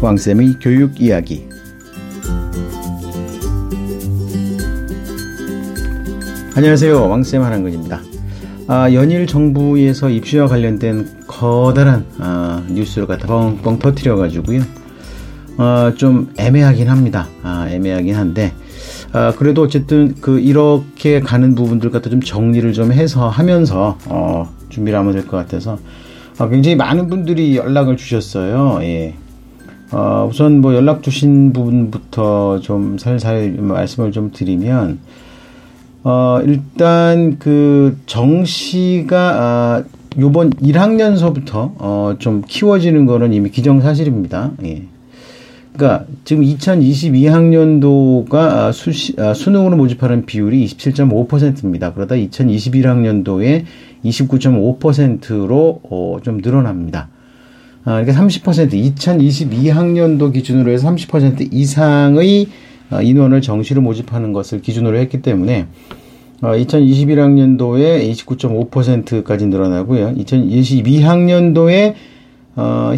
왕쌤의 교육 이야기. 안녕하세요. 왕쌤 한한근입니다. 아, 연일 정부에서 입시와 관련된 커다란 아, 뉴스를 갖다 뻥뻥 터트려가지고요. 아, 좀 애매하긴 합니다. 아, 애매하긴 한데, 아, 그래도 어쨌든 그 이렇게 가는 부분들 갖다 좀 정리를 좀 해서 하면서 어, 준비를 하면 될 것 같아서 아, 굉장히 많은 분들이 연락을 주셨어요. 예. 어, 우선 뭐 연락 주신 부분부터 좀 살살 말씀을 좀 드리면, 어, 일단 그 정시가, 아, 요번 1학년서부터, 어, 좀 키워지는 거는 이미 기정사실입니다. 예. 그러니까 지금 2022학년도가 아, 수, 아, 수능으로 모집하는 비율이 27.5%입니다. 그러다 2021학년도에 29.5%로 어, 좀 늘어납니다. 아, 그러니까 30% 2022학년도 기준으로 해서 30% 이상의 어, 인원을 정시로 모집하는 것을 기준으로 했기 때문에 어, 2021학년도에 29.5%까지 늘어나고요. 2022학년도에 어,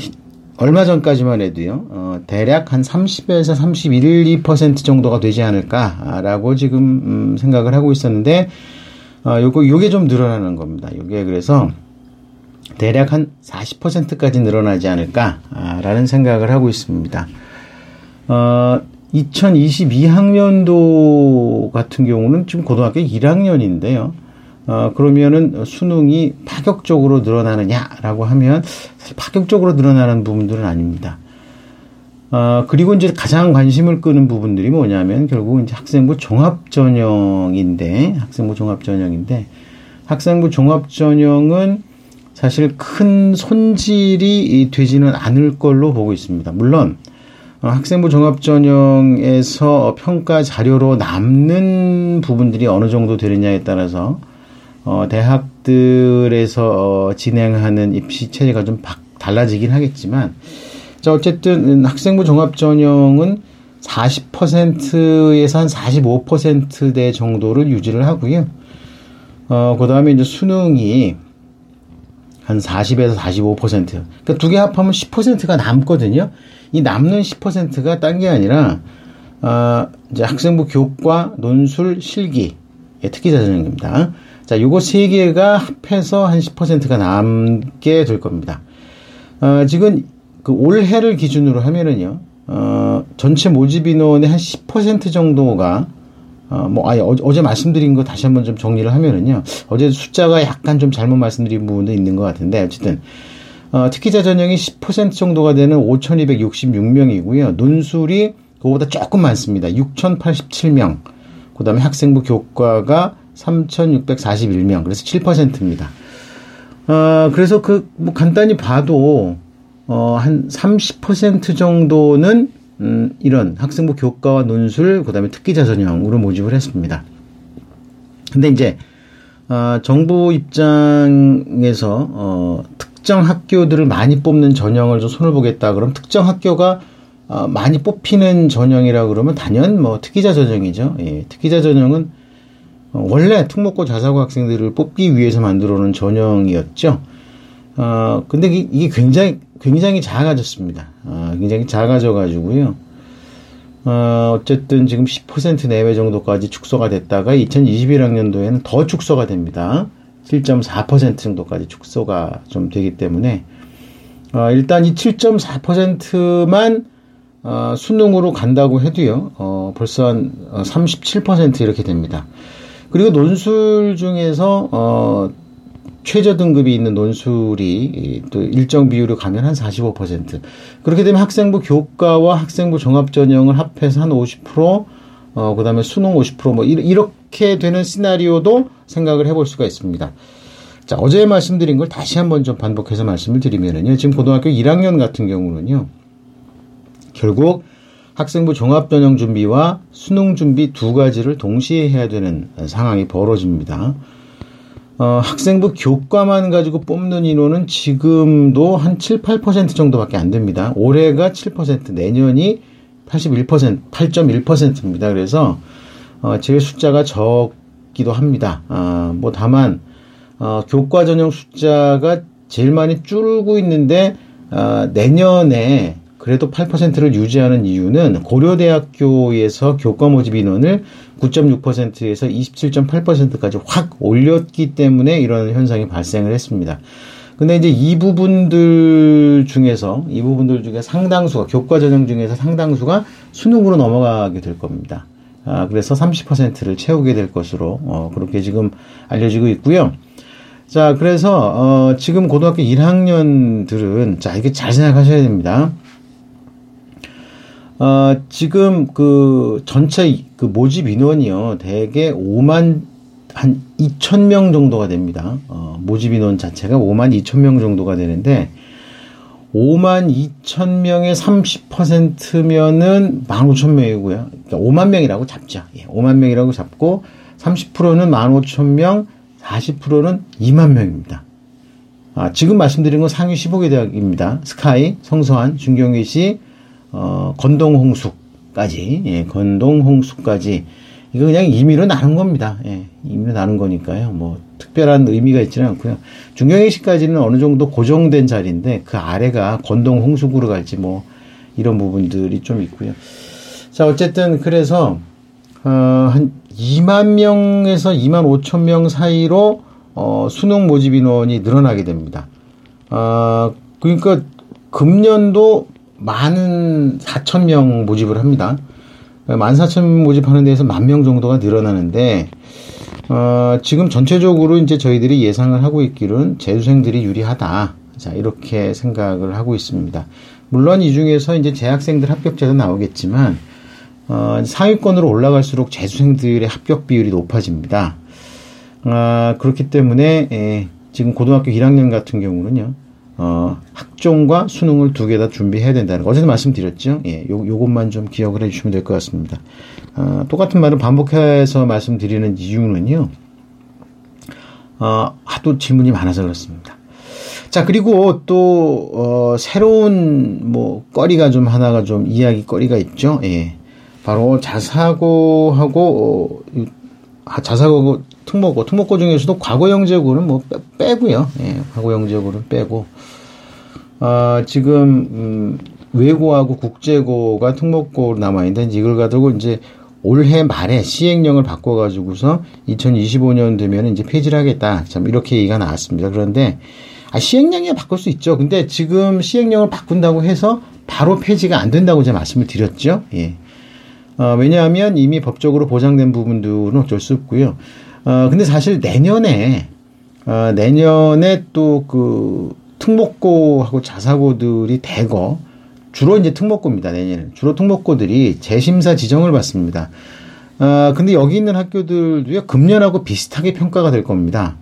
얼마 전까지만 해도요, 어, 대략 한 30에서 31, 2% 정도가 되지 않을까라고 지금 음, 생각을 하고 있었는데, 어, 요게 좀 늘어나는 겁니다. 요게 그래서 대략 한 40%까지 늘어나지 않을까라는 생각을 하고 있습니다. 어, 2022학년도 같은 경우는 지금 고등학교 1학년인데요. 어, 그러면은 수능이 파격적으로 늘어나느냐라고 하면 사실 파격적으로 늘어나는 부분들은 아닙니다. 어, 그리고 이제 가장 관심을 끄는 부분들이 뭐냐면 결국 이제 학생부 종합 전형인데 학생부 종합 전형인데 학생부 종합 전형은 사실 큰 손질이 되지는 않을 걸로 보고 있습니다. 물론 어, 학생부 종합 전형에서 평가 자료로 남는 부분들이 어느 정도 되느냐에 따라서 어, 대학들에서 어, 진행하는 입시 체제가 좀 바, 달라지긴 하겠지만, 자, 어쨌든 학생부 종합 전형은 40%에서 한 45%대 정도를 유지를 하고요. 어, 그 다음에 이제 수능이 한 40에서 45%. 그러니까 두 개 합하면 10%가 남거든요. 이 남는 10%가 딴 게 아니라, 어, 이제 학생부 교과, 논술, 실기, 예, 특기자 전형입니다. 자, 요거 세 개가 합해서 한 10%가 남게 될 겁니다. 어, 지금 그 올해를 기준으로 하면은요, 어, 전체 모집 인원의 한 10% 정도가 어, 뭐, 아예 어제 말씀드린 거 다시 한번 좀 정리를 하면은요, 어제 숫자가 약간 좀 잘못 말씀드린 부분도 있는 것 같은데, 어쨌든, 어, 특기자 전형이 10% 정도가 되는 5,266명이고요. 논술이 그거보다 조금 많습니다. 6,087명. 그 다음에 학생부 교과가 3,641명. 그래서 7%입니다. 어, 그래서 그, 뭐 간단히 봐도, 어, 한 30% 정도는, 음, 이런 학생부 교과와 논술, 그 다음에 특기자 전형으로 모집을 했습니다. 근데 이제, 어, 정부 입장에서, 어, 특정 학교들을 많이 뽑는 전형을 좀 손을 보겠다. 그럼 특정 학교가 어, 많이 뽑히는 전형이라 그러면 단연 뭐 특기자 전형이죠. 예, 특기자 전형은 어, 원래 특목고 자사고 학생들을 뽑기 위해서 만들어 놓은 전형이었죠. 어, 근데 이게 굉장히, 굉장히 작아졌습니다. 어, 굉장히 작아져 가지고요. 어, 어쨌든 지금 10% 내외 정도까지 축소가 됐다가 2021학년도에는 더 축소가 됩니다. 7.4% 정도까지 축소가 좀 되기 때문에, 어, 일단 이 7.4%만 어, 수능으로 간다고 해도요, 어, 벌써 한 37% 어, 이렇게 됩니다. 그리고 논술 중에서 어 최저 등급이 있는 논술이 또 일정 비율로 가면 한 45%. 그렇게 되면 학생부 교과와 학생부 종합 전형을 합해서 한 50%, 어, 그 다음에 수능 50%뭐 이렇게 되는 시나리오도 생각을 해볼 수가 있습니다. 자, 어제 말씀드린 걸 다시 한번 좀 반복해서 말씀을 드리면은요. 지금 고등학교 1학년 같은 경우는요. 결국 학생부 종합전형 준비와 수능 준비 두 가지를 동시에 해야 되는 상황이 벌어집니다. 어, 학생부 교과만 가지고 뽑는 인원은 지금도 한 7, 8% 정도밖에 안 됩니다. 올해가 7%, 내년이 81%, 8.1%입니다. 그래서 어, 제일 숫자가 적기도 합니다. 아, 뭐 다만 어, 교과 전형 숫자가 제일 많이 줄고 있는데 어, 내년에 그래도 8%를 유지하는 이유는 고려대학교에서 교과 모집 인원을 9.6%에서 27.8%까지 확 올렸기 때문에 이런 현상이 발생을 했습니다. 근데 이제 이 부분들 중에서 이 부분들 중에 상당수가 교과 전형 중에서 상당수가 수능으로 넘어가게 될 겁니다. 아, 그래서 30%를 채우게 될 것으로 어, 그렇게 지금 알려지고 있고요. 자, 그래서 어, 지금 고등학교 1학년들은 자 이게 잘 생각하셔야 됩니다. 어, 지금 그 전체 그 모집 인원이요 대개 5만 한 2천 명 정도가 됩니다. 어, 모집 인원 자체가 5만 2천 명 정도가 되는데 5만 2천 명의 30%면은 1만 5천 명이고요. 그러니까 5만 명이라고 잡자. 예, 5만 명이라고 잡고 30%는 1만 5천 명, 40%는 2만 명입니다. 아, 지금 말씀드린 건 상위 15개 대학입니다. 스카이, 성서한, 중경외시, 어, 건동홍숙까지, 예, 건동홍숙까지 이거 그냥 임의로 나눈 겁니다. 예, 임의로 나눈 거니까요. 뭐 특별한 의미가 있지는 않고요. 중경외시까지는 어느 정도 고정된 자리인데 그 아래가 건동 홍수구로 갈지 뭐 이런 부분들이 좀 있고요. 자 어쨌든 그래서 어, 한 2만 명에서 2만 5천 명 사이로 어, 수능 모집 인원이 늘어나게 됩니다. 어, 그러니까 금년도 많은 4천 명 모집을 합니다. 14,000 모집하는 데에서 만 명 정도가 늘어나는데 어, 지금 전체적으로 이제 저희들이 예상을 하고 있기는 재수생들이 유리하다. 자, 이렇게 생각을 하고 있습니다. 물론 이 중에서 이제 재학생들 합격자도 나오겠지만 어, 상위권으로 올라갈수록 재수생들의 합격 비율이 높아집니다. 어, 그렇기 때문에 예, 지금 고등학교 1학년 같은 경우는요. 어, 학종과 수능을 두 개 다 준비해야 된다는 거. 어제도 말씀드렸죠. 예, 요, 요것만 좀 기억을 해주시면 될 것 같습니다. 어, 똑같은 말을 반복해서 말씀드리는 이유는요. 어, 하도 질문이 많아서 그렇습니다. 자, 그리고 또, 어, 새로운, 뭐, 거리가 좀 하나가 좀 이야기 거리가 있죠. 예. 바로 자사고하고, 어, 자사고, 특목고, 특목고 중에서도 과거형 제고는 뭐 빼, 고요 예, 과거형 제고는 빼고, 아, 지금, 음, 외고하고 국제고가 특목고로 남아있는데, 이걸 가지고 이제 올해 말에 시행령을 바꿔가지고서 2025년 되면 이제 폐지를 하겠다. 참, 이렇게 얘기가 나왔습니다. 그런데, 아, 시행령이 바꿀 수 있죠. 근데 지금 시행령을 바꾼다고 해서 바로 폐지가 안 된다고 제가 말씀을 드렸죠. 예. 어, 왜냐하면 이미 법적으로 보장된 부분들은 어쩔 수 없고요. 어, 근데 사실 내년에, 어, 내년에 또 그 특목고하고 자사고들이 대거 주로 이제 특목고입니다. 내년에 주로 특목고들이 재심사 지정을 받습니다. 아 근데 여기 있는 학교들도요 금년하고 비슷하게 평가가 될 겁니다.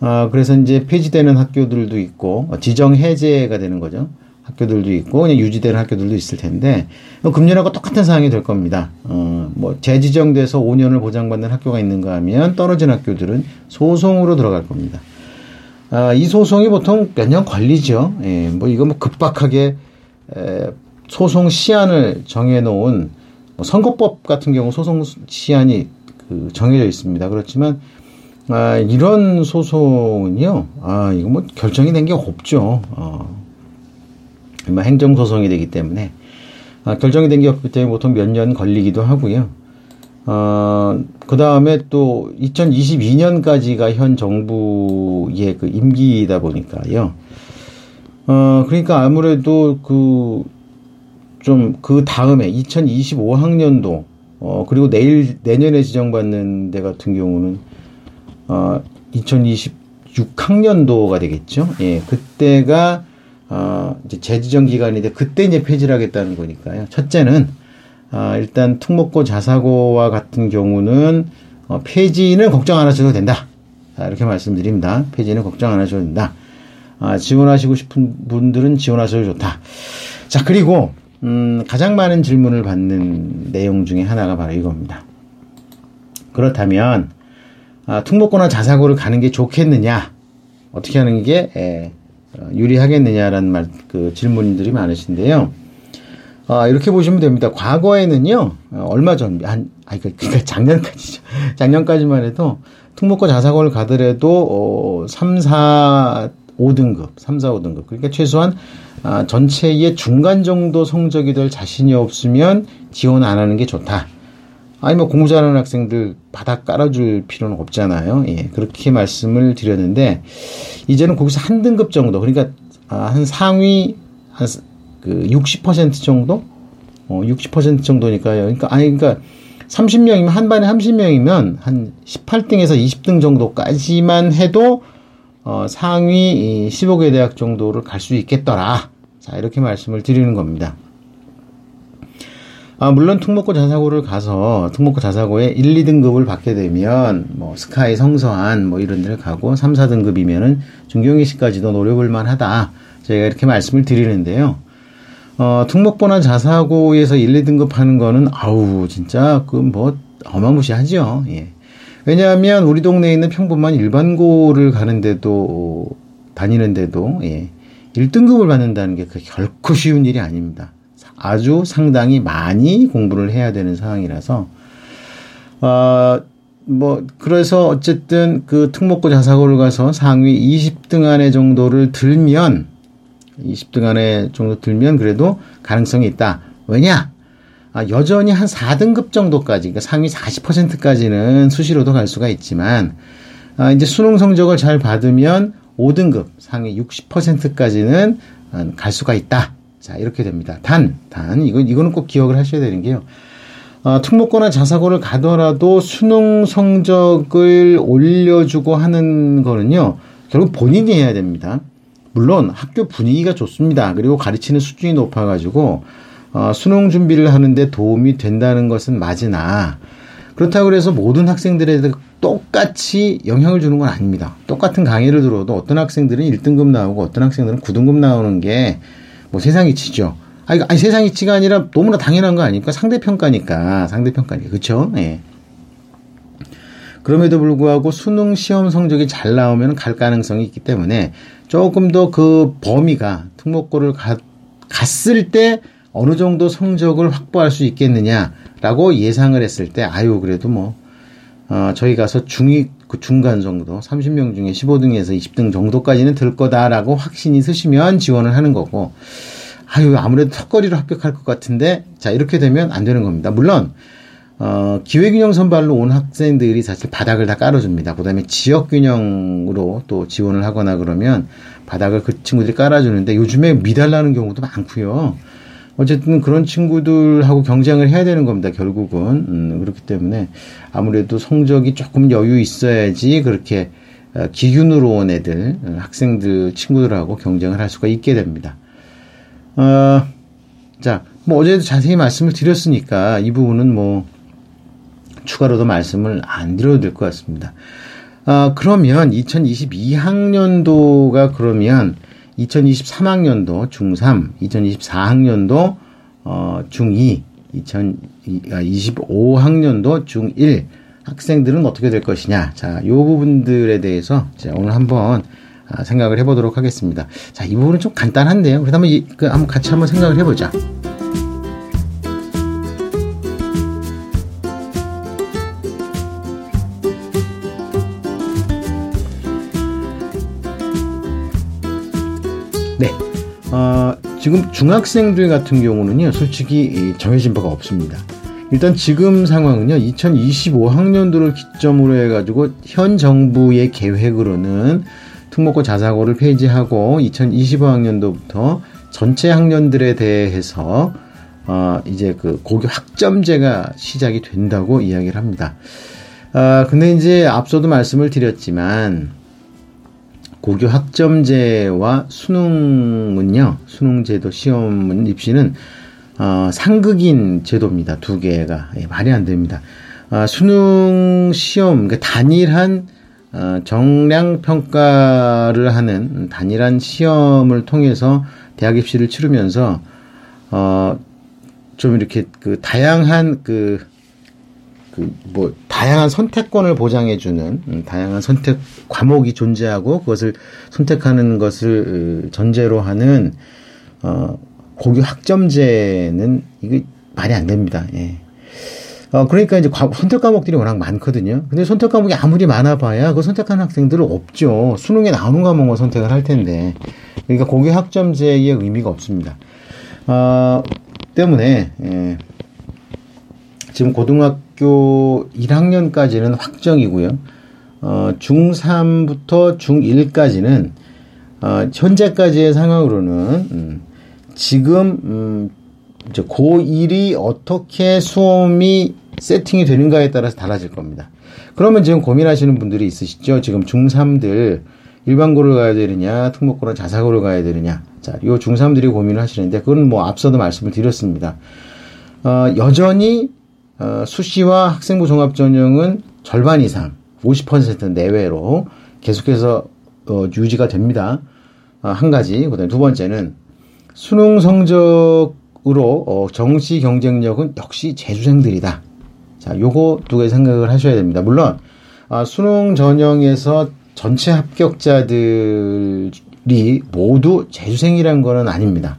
아 그래서 이제 폐지되는 학교들도 있고 지정 해제가 되는 거죠. 학교들도 있고 그냥 유지되는 학교들도 있을 텐데 금년하고 똑같은 상황이 될 겁니다. 어 뭐 재지정돼서 5년을 보장받는 학교가 있는가 하면 떨어진 학교들은 소송으로 들어갈 겁니다. 아, 이 소송이 보통 몇 년 걸리죠. 예, 뭐 이거 뭐 급박하게 에, 소송 시한을 정해놓은 뭐 선거법 같은 경우 소송 시한이 그 정해져 있습니다. 그렇지만 아, 이런 소송은요, 아 이거 뭐 결정이 된 게 없죠. 어, 뭐 행정 소송이 되기 때문에 아, 결정이 된 게 없기 때문에 보통 몇 년 걸리기도 하고요. 어, 그 다음에 또 2022년까지가 현 정부의 그 임기이다 보니까요. 어, 그러니까 아무래도 그, 좀 그 다음에 2025학년도, 어, 그리고 내일, 내년에 지정받는 데 같은 경우는, 어, 2026학년도가 되겠죠. 예, 그때가, 어, 이제 재지정 기간인데 그때 이제 폐지를 하겠다는 거니까요. 첫째는, 아, 일단 특목고 자사고와 같은 경우는 어, 폐지는 걱정 안 하셔도 된다. 자, 이렇게 말씀드립니다. 폐지는 걱정 안 하셔도 된다. 아, 지원하시고 싶은 분들은 지원하셔도 좋다. 자, 그리고 음, 가장 많은 질문을 받는 내용 중에 하나가 바로 이겁니다. 그렇다면 아, 특목고나 자사고를 가는 게 좋겠느냐? 어떻게 하는 게 에, 어, 유리하겠느냐라는 말, 그 질문들이 많으신데요. 아, 이렇게 보시면 됩니다. 과거에는요, 어, 얼마 전, 한, 아, 그러니까 작년까지죠. 작년까지만 해도 특목고 자사고를 가더라도, 어, 3, 4, 5등급, 3, 4, 5등급. 그러니까 최소한 아, 전체의 중간 정도 성적이 될 자신이 없으면 지원 안 하는 게 좋다. 아니 뭐 공부 잘하는 학생들 바닥 깔아줄 필요는 없잖아요. 예, 그렇게 말씀을 드렸는데 이제는 거기서 한 등급 정도, 그러니까 아, 한 상위 한 그 60% 정도, 어, 60% 정도니까요. 그러니까 아니 그러니까 30명이면 한 반에 30명이면 한 18등에서 20등 정도까지만 해도 어, 상위 15개 대학 정도를 갈 수 있겠더라. 자, 이렇게 말씀을 드리는 겁니다. 아, 물론 특목고 자사고를 가서 특목고 자사고에 1, 2등급을 받게 되면 뭐 스카이 성서한 뭐 이런 데를 가고 3, 4등급이면은 중경이시까지도 노려볼 만하다. 저희가 이렇게 말씀을 드리는데요. 어, 특목고나 자사고에서 1, 2등급 하는 거는 아우 진짜 그 뭐 어마무시하죠. 예. 왜냐하면 우리 동네에 있는 평범한 일반고를 가는데도 다니는데도 예. 1등급을 받는다는 게 그 결코 쉬운 일이 아닙니다. 아주 상당히 많이 공부를 해야 되는 상황이라서 어, 뭐 그래서 어쨌든 그 특목고 자사고를 가서 상위 20등 안에 정도를 들면 20등 안에 정도 들면 그래도 가능성이 있다. 왜냐? 아, 여전히 한 4등급 정도까지, 그러니까 상위 40%까지는 수시로도 갈 수가 있지만, 아, 이제 수능 성적을 잘 받으면 5등급, 상위 60%까지는 갈 수가 있다. 자, 이렇게 됩니다. 단, 단, 이거, 이거는 꼭 기억을 하셔야 되는 게요. 어, 특목고나 자사고를 가더라도 수능 성적을 올려주고 하는 거는요, 결국 본인이 해야 됩니다. 물론 학교 분위기가 좋습니다. 그리고 가르치는 수준이 높아가지고, 어, 수능 준비를 하는데 도움이 된다는 것은 맞으나, 그렇다고 해서 모든 학생들에게 똑같이 영향을 주는 건 아닙니다. 똑같은 강의를 들어도 어떤 학생들은 1등급 나오고 어떤 학생들은 9등급 나오는 게 뭐 세상 이 치죠. 아니, 아니 세상 이 치가 아니라 너무나 당연한 거 아닙니까? 상대평가니까. 상대평가니까. 그쵸? 예. 그럼에도 불구하고 수능 시험 성적이 잘 나오면 갈 가능성이 있기 때문에 조금 더 그 범위가 특목고를 가, 갔을 때 어느 정도 성적을 확보할 수 있겠느냐라고 예상을 했을 때 아유 그래도 뭐 어, 저희 가서 중위 그 중간 정도 30명 중에 15등에서 20등 정도까지는 들 거다라고 확신이 있으시면 지원을 하는 거고 아유 아무래도 턱걸이로 합격할 것 같은데 자 이렇게 되면 안 되는 겁니다. 물론 어, 기회균형 선발로 온 학생들이 사실 바닥을 다 깔아줍니다. 그 다음에 지역균형으로 또 지원을 하거나 그러면 바닥을 그 친구들이 깔아주는데 요즘에 미달나는 경우도 많고요. 어쨌든 그런 친구들하고 경쟁을 해야 되는 겁니다. 결국은 음, 그렇기 때문에 아무래도 성적이 조금 여유 있어야지 그렇게 어, 기준으로 온 애들 어, 학생들 친구들하고 경쟁을 할 수가 있게 됩니다. 어, 자, 뭐 어제도 자세히 말씀을 드렸으니까 이 부분은 뭐 추가로도 말씀을 안 드려도 될 것 같습니다. 어, 그러면 2022학년도가 그러면 2023학년도 중3, 2024학년도 어, 중2, 2025학년도 중1 학생들은 어떻게 될 것이냐. 자, 요 부분들에 대해서 자, 오늘 한번 아, 생각을 해보도록 하겠습니다. 자, 이 부분은 좀 간단한데요. 그래서 한번, 이, 그, 한번 같이 한번 생각을 해보자. 어, 지금 중학생들 같은 경우는요, 솔직히 정해진 바가 없습니다. 일단 지금 상황은요, 2025학년도를 기점으로 해가지고 현 정부의 계획으로는 특목고 자사고를 폐지하고 2025학년도부터 전체 학년들에 대해서 어, 이제 그 고교 학점제가 시작이 된다고 이야기를 합니다. 아, 근데 이제 앞서도 말씀을 드렸지만 고교 학점제와 수능은요, 수능제도 시험은 입시는 어, 상극인 제도입니다. 두 개가 예, 말이 안 됩니다. 어, 수능 시험 그러니까 단일한 어, 정량 평가를 하는 단일한 시험을 통해서 대학 입시를 치르면서 어, 좀 이렇게 그 다양한 그 그뭐 다양한 선택권을 보장해 주는 음, 다양한 선택 과목이 존재하고 그것을 선택하는 것을 전제로 하는 어 고교 학점제는 이게 말이 안 됩니다. 예. 어, 그러니까 이제 선택 과목들이 워낙 많거든요. 근데 선택 과목이 아무리 많아 봐야 그 선택하는 학생들은 없죠. 수능에 나오는 과목만 선택을 할 텐데. 그러니까 고교 학점제의 의미가 없습니다. 어, 때문에, 예. 지금 고등학 교 1학년까지는 확정이고요. 어, 중3부터 중1까지는, 어, 현재까지의 상황으로는, 음, 지금, 음, 이제 고1이 어떻게 수험이 세팅이 되는가에 따라서 달라질 겁니다. 그러면 지금 고민하시는 분들이 있으시죠? 지금 중3들 일반고를 가야 되느냐, 특목고나 자사고를 가야 되느냐. 자, 요 중3들이 고민을 하시는데, 그건 뭐 앞서도 말씀을 드렸습니다. 어, 여전히, 어, 수시와 학생부 종합 전형은 절반 이상, 50% 내외로 계속해서, 어, 유지가 됩니다. 어, 한 가지. 그 다음에 두 번째는 수능 성적 으로 어, 정시 경쟁력은 역시 재수생들이다. 자, 요거 두 개 생각을 하셔야 됩니다. 물론 아, 수능 전형에서 전체 합격자들이 모두 재수생이라는 거는 아닙니다.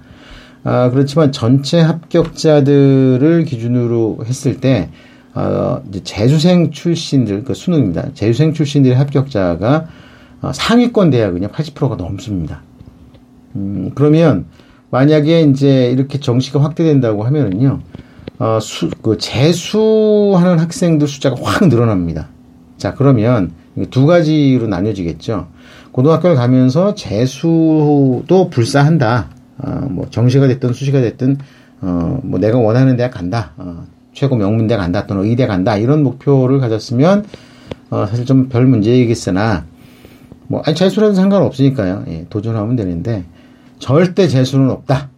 아, 그렇지만 전체 합격자들을 기준으로 했을 때 어, 이제 재수생 출신들, 그 수능입니다. 재수생 출신들의 합격자가 어, 상위권 대학은요 80%가 넘습니다. 음, 그러면 만약에 이제 이렇게 정시가 확대된다고 하면은요, 어, 수, 그 재수하는 학생들 숫자가 확 늘어납니다. 자, 그러면 두 가지로 나뉘어지겠죠. 고등학교를 가면서 재수도 불사한다. 어, 뭐 정시가 됐든 수시가 됐든 어, 뭐 내가 원하는 대학 간다. 어, 최고 명문대 간다 또는 의대 간다. 이런 목표를 가졌으면 어, 사실 좀 별 문제이겠으나 뭐 아니 재수라도 상관없으니까요. 예, 도전하면 되는데 절대 재수는 없다.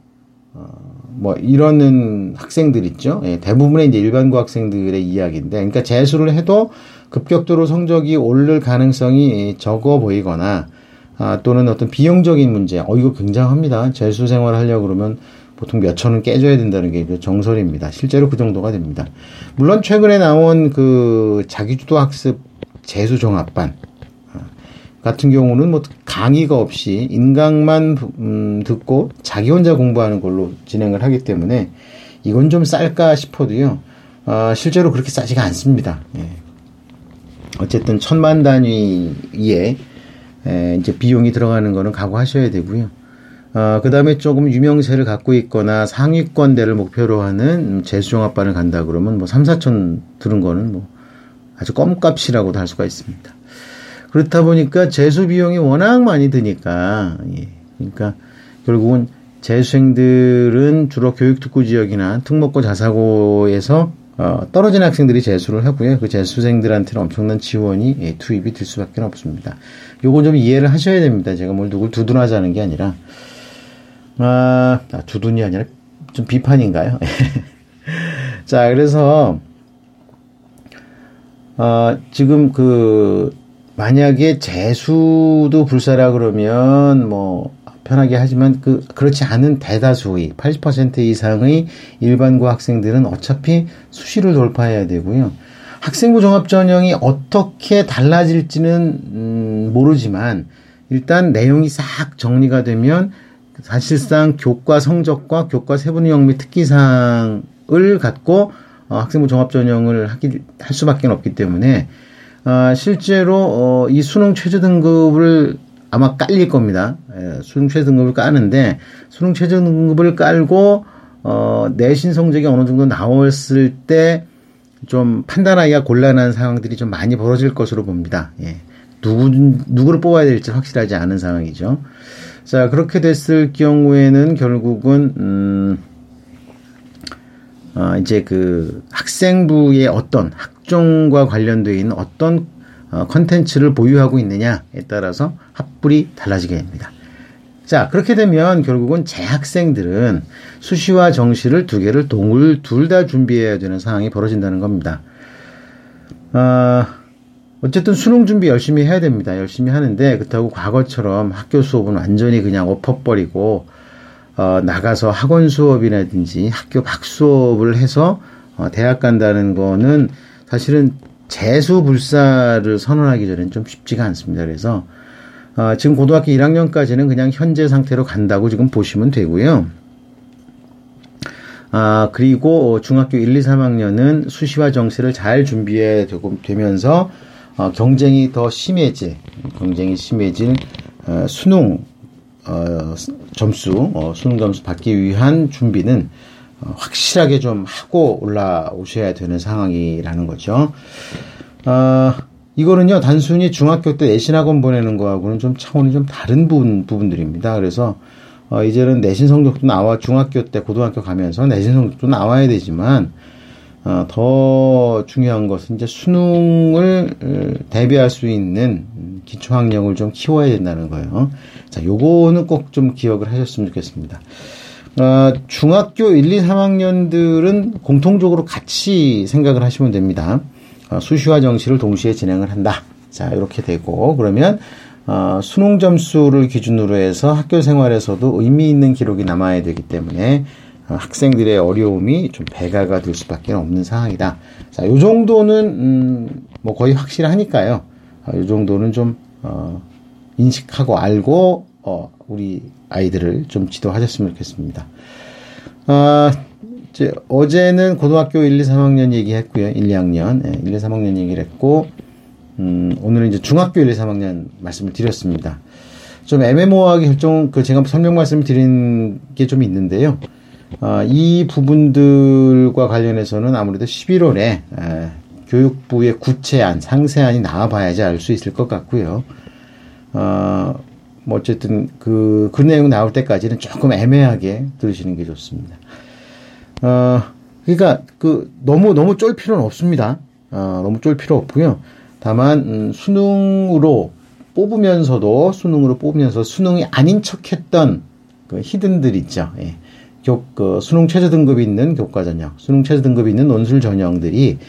어, 뭐 이러는 학생들 있죠. 예, 대부분의 이제 일반고 학생들의 이야기인데, 그러니까 재수를 해도 급격도로 성적이 오를 가능성이 적어 보이거나 아, 또는 어떤 비용적인 문제, 어 이거 굉장합니다. 재수 생활 하려고 그러면 보통 몇 천은 깨줘야 된다는 게 정설입니다. 실제로 그 정도가 됩니다. 물론 최근에 나온 그 자기주도 학습 재수 종합반 같은 경우는 뭐 강의가 없이 인강만 음, 듣고 자기 혼자 공부하는 걸로 진행을 하기 때문에 이건 좀 쌀까 싶어도요. 어, 실제로 그렇게 싸지가 않습니다. 예. 어쨌든 천만 단위의 에, 이제 비용이 들어가는 거는 각오하셔야 되고요. 어, 그 다음에 조금 유명세를 갖고 있거나 상위권대를 목표로 하는 재수종합반을 간다 그러면 뭐 3, 4천 들은 거는 뭐 아주 껌값이라고도 할 수가 있습니다. 그렇다 보니까 재수 비용이 워낙 많이 드니까 예. 그러니까 결국은 재수생들은 주로 교육특구 지역이나 특목고 자사고에서 어, 떨어진 학생들이 재수를 하고요. 그 재수생들한테는 엄청난 지원이 예, 투입이 될 수밖에 없습니다. 요거 좀 이해를 하셔야 됩니다. 제가 뭘 누굴 두둔하자는 게 아니라 아, 아 두둔이 아니라 좀 비판인가요? 자, 그래서 어, 지금 그 만약에 재수도 불사라 그러면 뭐 편하게 하지만 그 그렇지 않은 대다수의 80% 이상의 일반고 학생들은 어차피 수시를 돌파해야 되고요. 학생부 종합 전형이 어떻게 달라질지는 음, 모르지만 일단 내용이 싹 정리가 되면 사실상 교과 성적과 교과 세분형 및 특기사항을 갖고 어, 학생부 종합 전형을 하기 할 수밖에 없기 때문에 아, 실제로 어, 이 수능 최저 등급을 아마 깔릴 겁니다. 예, 수능 최저 등급을 까는데 수능 최저 등급을 깔고 어, 내신 성적이 어느 정도 나왔을 때 좀 판단하기가 곤란한 상황들이 좀 많이 벌어질 것으로 봅니다. 예. 누구 누구를 뽑아야 될지 확실하지 않은 상황이죠. 자 그렇게 됐을 경우에는 결국은 음, 어, 이제 그 학생부의 어떤 학종과 관련되어 있는 어떤 어, 컨텐츠를 보유하고 있느냐에 따라서 합불이 달라지게 됩니다. 자, 그렇게 되면 결국은 재학생들은 수시와 정시를 두 개를 동을 둘 다 준비해야 되는 상황이 벌어진다는 겁니다. 어, 어쨌든 수능 준비 열심히 해야 됩니다. 열심히 하는데 그렇다고 과거처럼 학교 수업은 완전히 그냥 엎어버리고 어, 나가서 학원 수업이라든지 학교 박 수업을 해서 어, 대학 간다는 거는 사실은 재수 불사를 선언하기 전엔 좀 쉽지가 않습니다. 그래서 어, 지금 고등학교 1학년까지는 그냥 현재 상태로 간다고 지금 보시면 되고요. 아, 그리고 중학교 1, 2, 3학년은 수시와 정시를 잘 준비해 되면서 어, 경쟁이 더 심해질, 경쟁이 심해질 어, 수능 어, 점수, 어, 수능 점수 받기 위한 준비는 어, 확실하게 좀 하고 올라오셔야 되는 상황이라는 거죠. 어, 이거는요, 단순히 중학교 때 내신학원 보내는 거하고는 좀 차원이 좀 다른 부분, 부분들입니다. 그래서, 어, 이제는 내신 성적도 나와, 중학교 때 고등학교 가면서 내신 성적도 나와야 되지만, 어, 더 중요한 것은 이제 수능을 어, 대비할 수 있는 기초학력을 좀 키워야 된다는 거예요. 자, 요거는 꼭 좀 기억을 하셨으면 좋겠습니다. 어, 중학교 1, 2, 3학년들은 공통적으로 같이 생각을 하시면 됩니다. 어, 수시와 정시를 동시에 진행을 한다. 자, 이렇게 되고, 그러면, 어, 수능 점수를 기준으로 해서 학교 생활에서도 의미 있는 기록이 남아야 되기 때문에, 어, 학생들의 어려움이 좀 배가가 될 수밖에 없는 상황이다. 자, 요 정도는, 음, 뭐 거의 확실하니까요. 어, 요 정도는 좀, 어, 인식하고 알고, 어, 우리 아이들을 좀 지도하셨으면 좋겠습니다. 아, 이제 어제는 고등학교 1, 2, 3학년 얘기했고요. 1, 2학년, 예, 1, 2, 3학년 얘기를 했고, 음, 오늘은 이제 중학교 1, 2, 3학년 말씀을 드렸습니다. 좀 애매모호하게 결정, 그 제가 설명 말씀을 드린 게 좀 있는데요. 아, 이 부분들과 관련해서는 아무래도 11월에 에, 교육부의 구체안, 상세안이 나와봐야지 알 수 있을 것 같고요. 어, 뭐 어쨌든 그, 그 내용 나올 때까지는 조금 애매하게 들으시는 게 좋습니다. 어, 그러니까 그 너무 너무 쫄 필요는 없습니다. 어, 너무 쫄 필요 없고요. 다만 음, 수능으로 뽑으면서도 수능으로 뽑으면서 수능이 아닌 척했던 그 히든들 있죠. 예. 교, 그 수능 최저 등급이 있는 교과 전형, 수능 최저 등급이 있는 논술 전형들이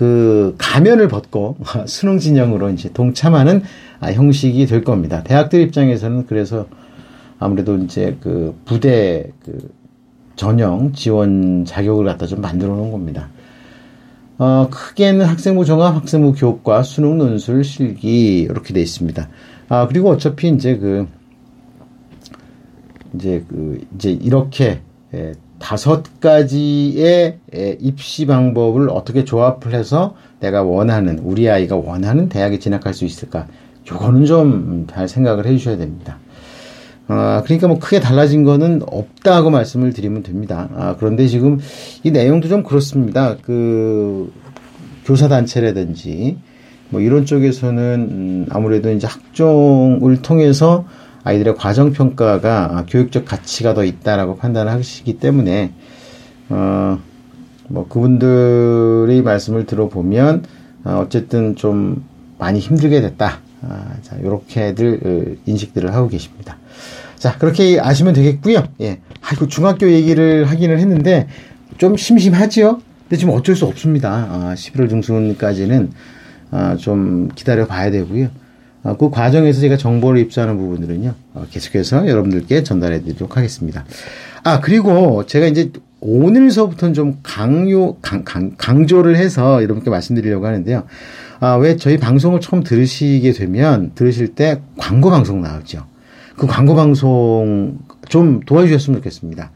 그 가면을 벗고 수능 진영으로 이제 동참하는 아, 형식이 될 겁니다. 대학들 입장에서는 그래서 아무래도 이제 그 부대 그 전형 지원 자격을 갖다 좀 만들어 놓은 겁니다. 어, 크게는 학생부 종합, 학생부 교과, 수능 논술, 실기 이렇게 돼 있습니다. 아 그리고 어차피 이제 그 이제 그 이제 이렇게 예, 다섯 가지의 예, 입시 방법을 어떻게 조합을 해서 내가 원하는 우리 아이가 원하는 대학에 진학할 수 있을까? 요거는 좀 잘 생각을 해주셔야 됩니다. 아, 그러니까 뭐 크게 달라진 거는 없다고 말씀을 드리면 됩니다. 아, 그런데 지금 이 내용도 좀 그렇습니다. 그, 교사 단체라든지, 뭐 이런 쪽에서는, 음, 아무래도 이제 학종을 통해서 아이들의 과정 평가가 아, 교육적 가치가 더 있다라고 판단을 하시기 때문에, 어, 뭐 그분들의 말씀을 들어보면, 어, 어쨌든 좀 많이 힘들게 됐다. 아, 자, 요렇게들 어, 인식들을 하고 계십니다. 자, 그렇게 아시면 되겠고요. 예. 아이고, 중학교 얘기를 하기는 했는데, 좀 심심하지요? 근데 지금 어쩔 수 없습니다. 아, 11월 중순까지는, 아, 좀 기다려 봐야 되고요. 아, 그 과정에서 제가 정보를 입수하는 부분들은요, 어, 계속해서 여러분들께 전달해 드리도록 하겠습니다. 아, 그리고 제가 이제 오늘서부터는 좀 강요, 강, 강, 강조를 해서 여러분께 말씀드리려고 하는데요. 아, 왜 저희 방송을 처음 들으시게 되면, 들으실 때 광고 방송 나오죠. 그 광고 방송 좀 도와주셨으면 좋겠습니다.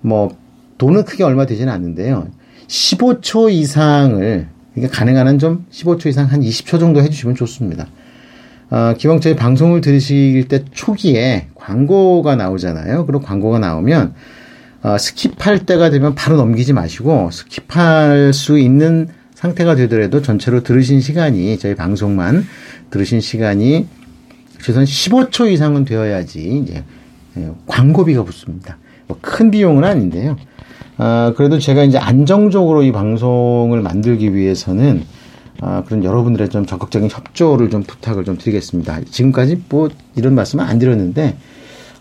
뭐, 돈은 크게 얼마 되지는 않는데요. 15초 이상을, 그러니까 가능한 한 좀 15초 이상 한 20초 정도 해주시면 좋습니다. 어, 기왕 저희 방송을 들으실 때 초기에 광고가 나오잖아요. 그리고 광고가 나오면, 어, 스킵할 때가 되면 바로 넘기지 마시고, 스킵할 수 있는 상태가 되더라도 전체로 들으신 시간이, 저희 방송만 들으신 시간이 최소한 15초 이상은 되어야지 이제 예, 광고비가 붙습니다. 뭐 큰 비용은 아닌데요. 아, 그래도 제가 이제 안정적으로 이 방송을 만들기 위해서는 아, 그런 여러분들의 좀 적극적인 협조를 좀 부탁을 좀 드리겠습니다. 지금까지 뭐 이런 말씀은 안 드렸는데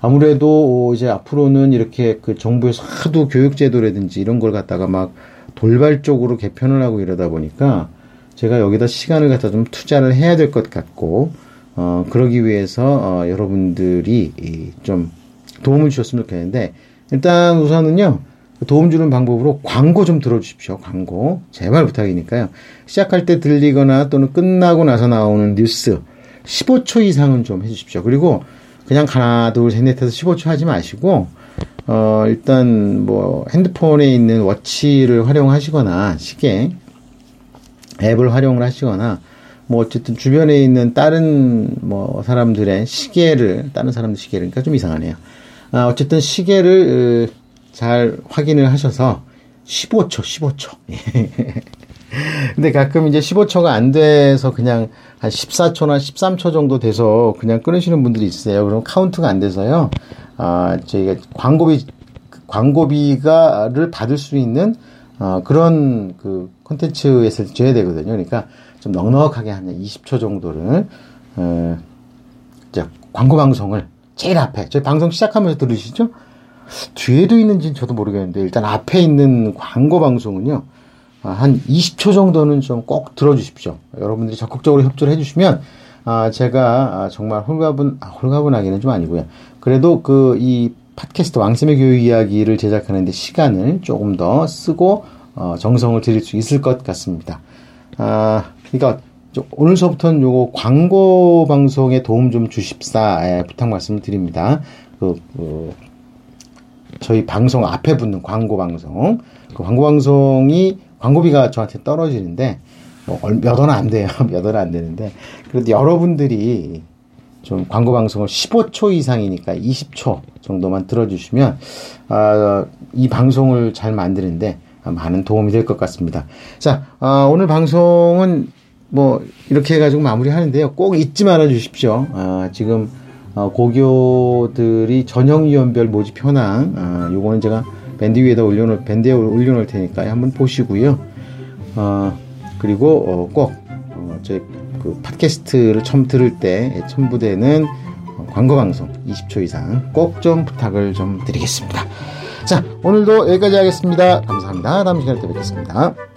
아무래도 이제 앞으로는 이렇게 그 정부에서 하도 교육제도라든지 이런 걸 갖다가 막 돌발적으로 개편을 하고 이러다 보니까 제가 여기다 시간을 갖다 좀 투자를 해야 될 것 같고 어, 그러기 위해서 어, 여러분들이 좀 도움을 주셨으면 좋겠는데 일단 우선은요 도움 주는 방법으로 광고 좀 들어주십시오. 광고. 제발 부탁이니까요. 시작할 때 들리거나 또는 끝나고 나서 나오는 뉴스 15초 이상은 좀 해주십시오. 그리고 그냥 하나 둘 셋 넷 해서 15초 하지 마시고 어, 일단 뭐 핸드폰에 있는 워치를 활용하시거나 시계 앱을 활용을 하시거나 뭐 어쨌든 주변에 있는 다른 뭐 사람들의 시계를 다른 사람들 시계를 그러니까 좀 이상하네요. 아, 어쨌든 시계를 잘 확인을 하셔서 15초, 15초. 근데 가끔 이제 15초가 안 돼서 그냥 한 14초나 13초 정도 돼서 그냥 끊으시는 분들이 있어요. 그럼 카운트가 안 돼서요. 아, 저희가 광고비, 광고비가를 받을 수 있는 어, 그런 그 콘텐츠에서 줘야 되거든요. 그러니까 좀 넉넉하게 한 20초 정도를, 어, 이제 광고 방송을 제일 앞에, 저희 방송 시작하면서 들으시죠? 뒤에도 있는지는 저도 모르겠는데, 일단 앞에 있는 광고 방송은요, 아, 한 20초 정도는 좀 꼭 들어주십시오. 여러분들이 적극적으로 협조를 해주시면, 아, 제가 아, 정말 홀가분, 아, 홀가분하기는 좀 아니고요. 그래도 그 이 팟캐스트 왕쌤의 교육 이야기를 제작하는데 시간을 조금 더 쓰고 어, 정성을 들일 수 있을 것 같습니다. 아, 그러니까 오늘서부터는 요거 광고 방송에 도움 좀 주십사 예, 부탁 말씀을 드립니다. 그, 그 저희 방송 앞에 붙는 광고 방송, 그 광고 방송이 광고비가 저한테 떨어지는데 뭐몇 원안 돼요. 몇원안 되는데 그래도 여러분들이 좀 광고 방송을 15초 이상이니까 20초 정도만 들어주시면 아, 이 방송을 잘 만드는데 많은 도움이 될 것 같습니다. 자, 아, 오늘 방송은 뭐 이렇게 해가지고 마무리하는데요. 꼭 잊지 말아 주십시오. 아, 지금 어, 고교들이 전형 유연별 모집 현황, 아, 요거는 제가 밴드 위에다 올려놓을 밴드에 올려놓을 테니까 한번 보시고요. 어, 그리고 어, 꼭 어, 저희 그 팟캐스트를 처음 들을 때 첨부되는 광고 방송 20초 이상 꼭 좀 부탁을 좀 드리겠습니다. 자, 오늘도 여기까지 하겠습니다. 감사합니다. 다음 시간에 또 뵙겠습니다.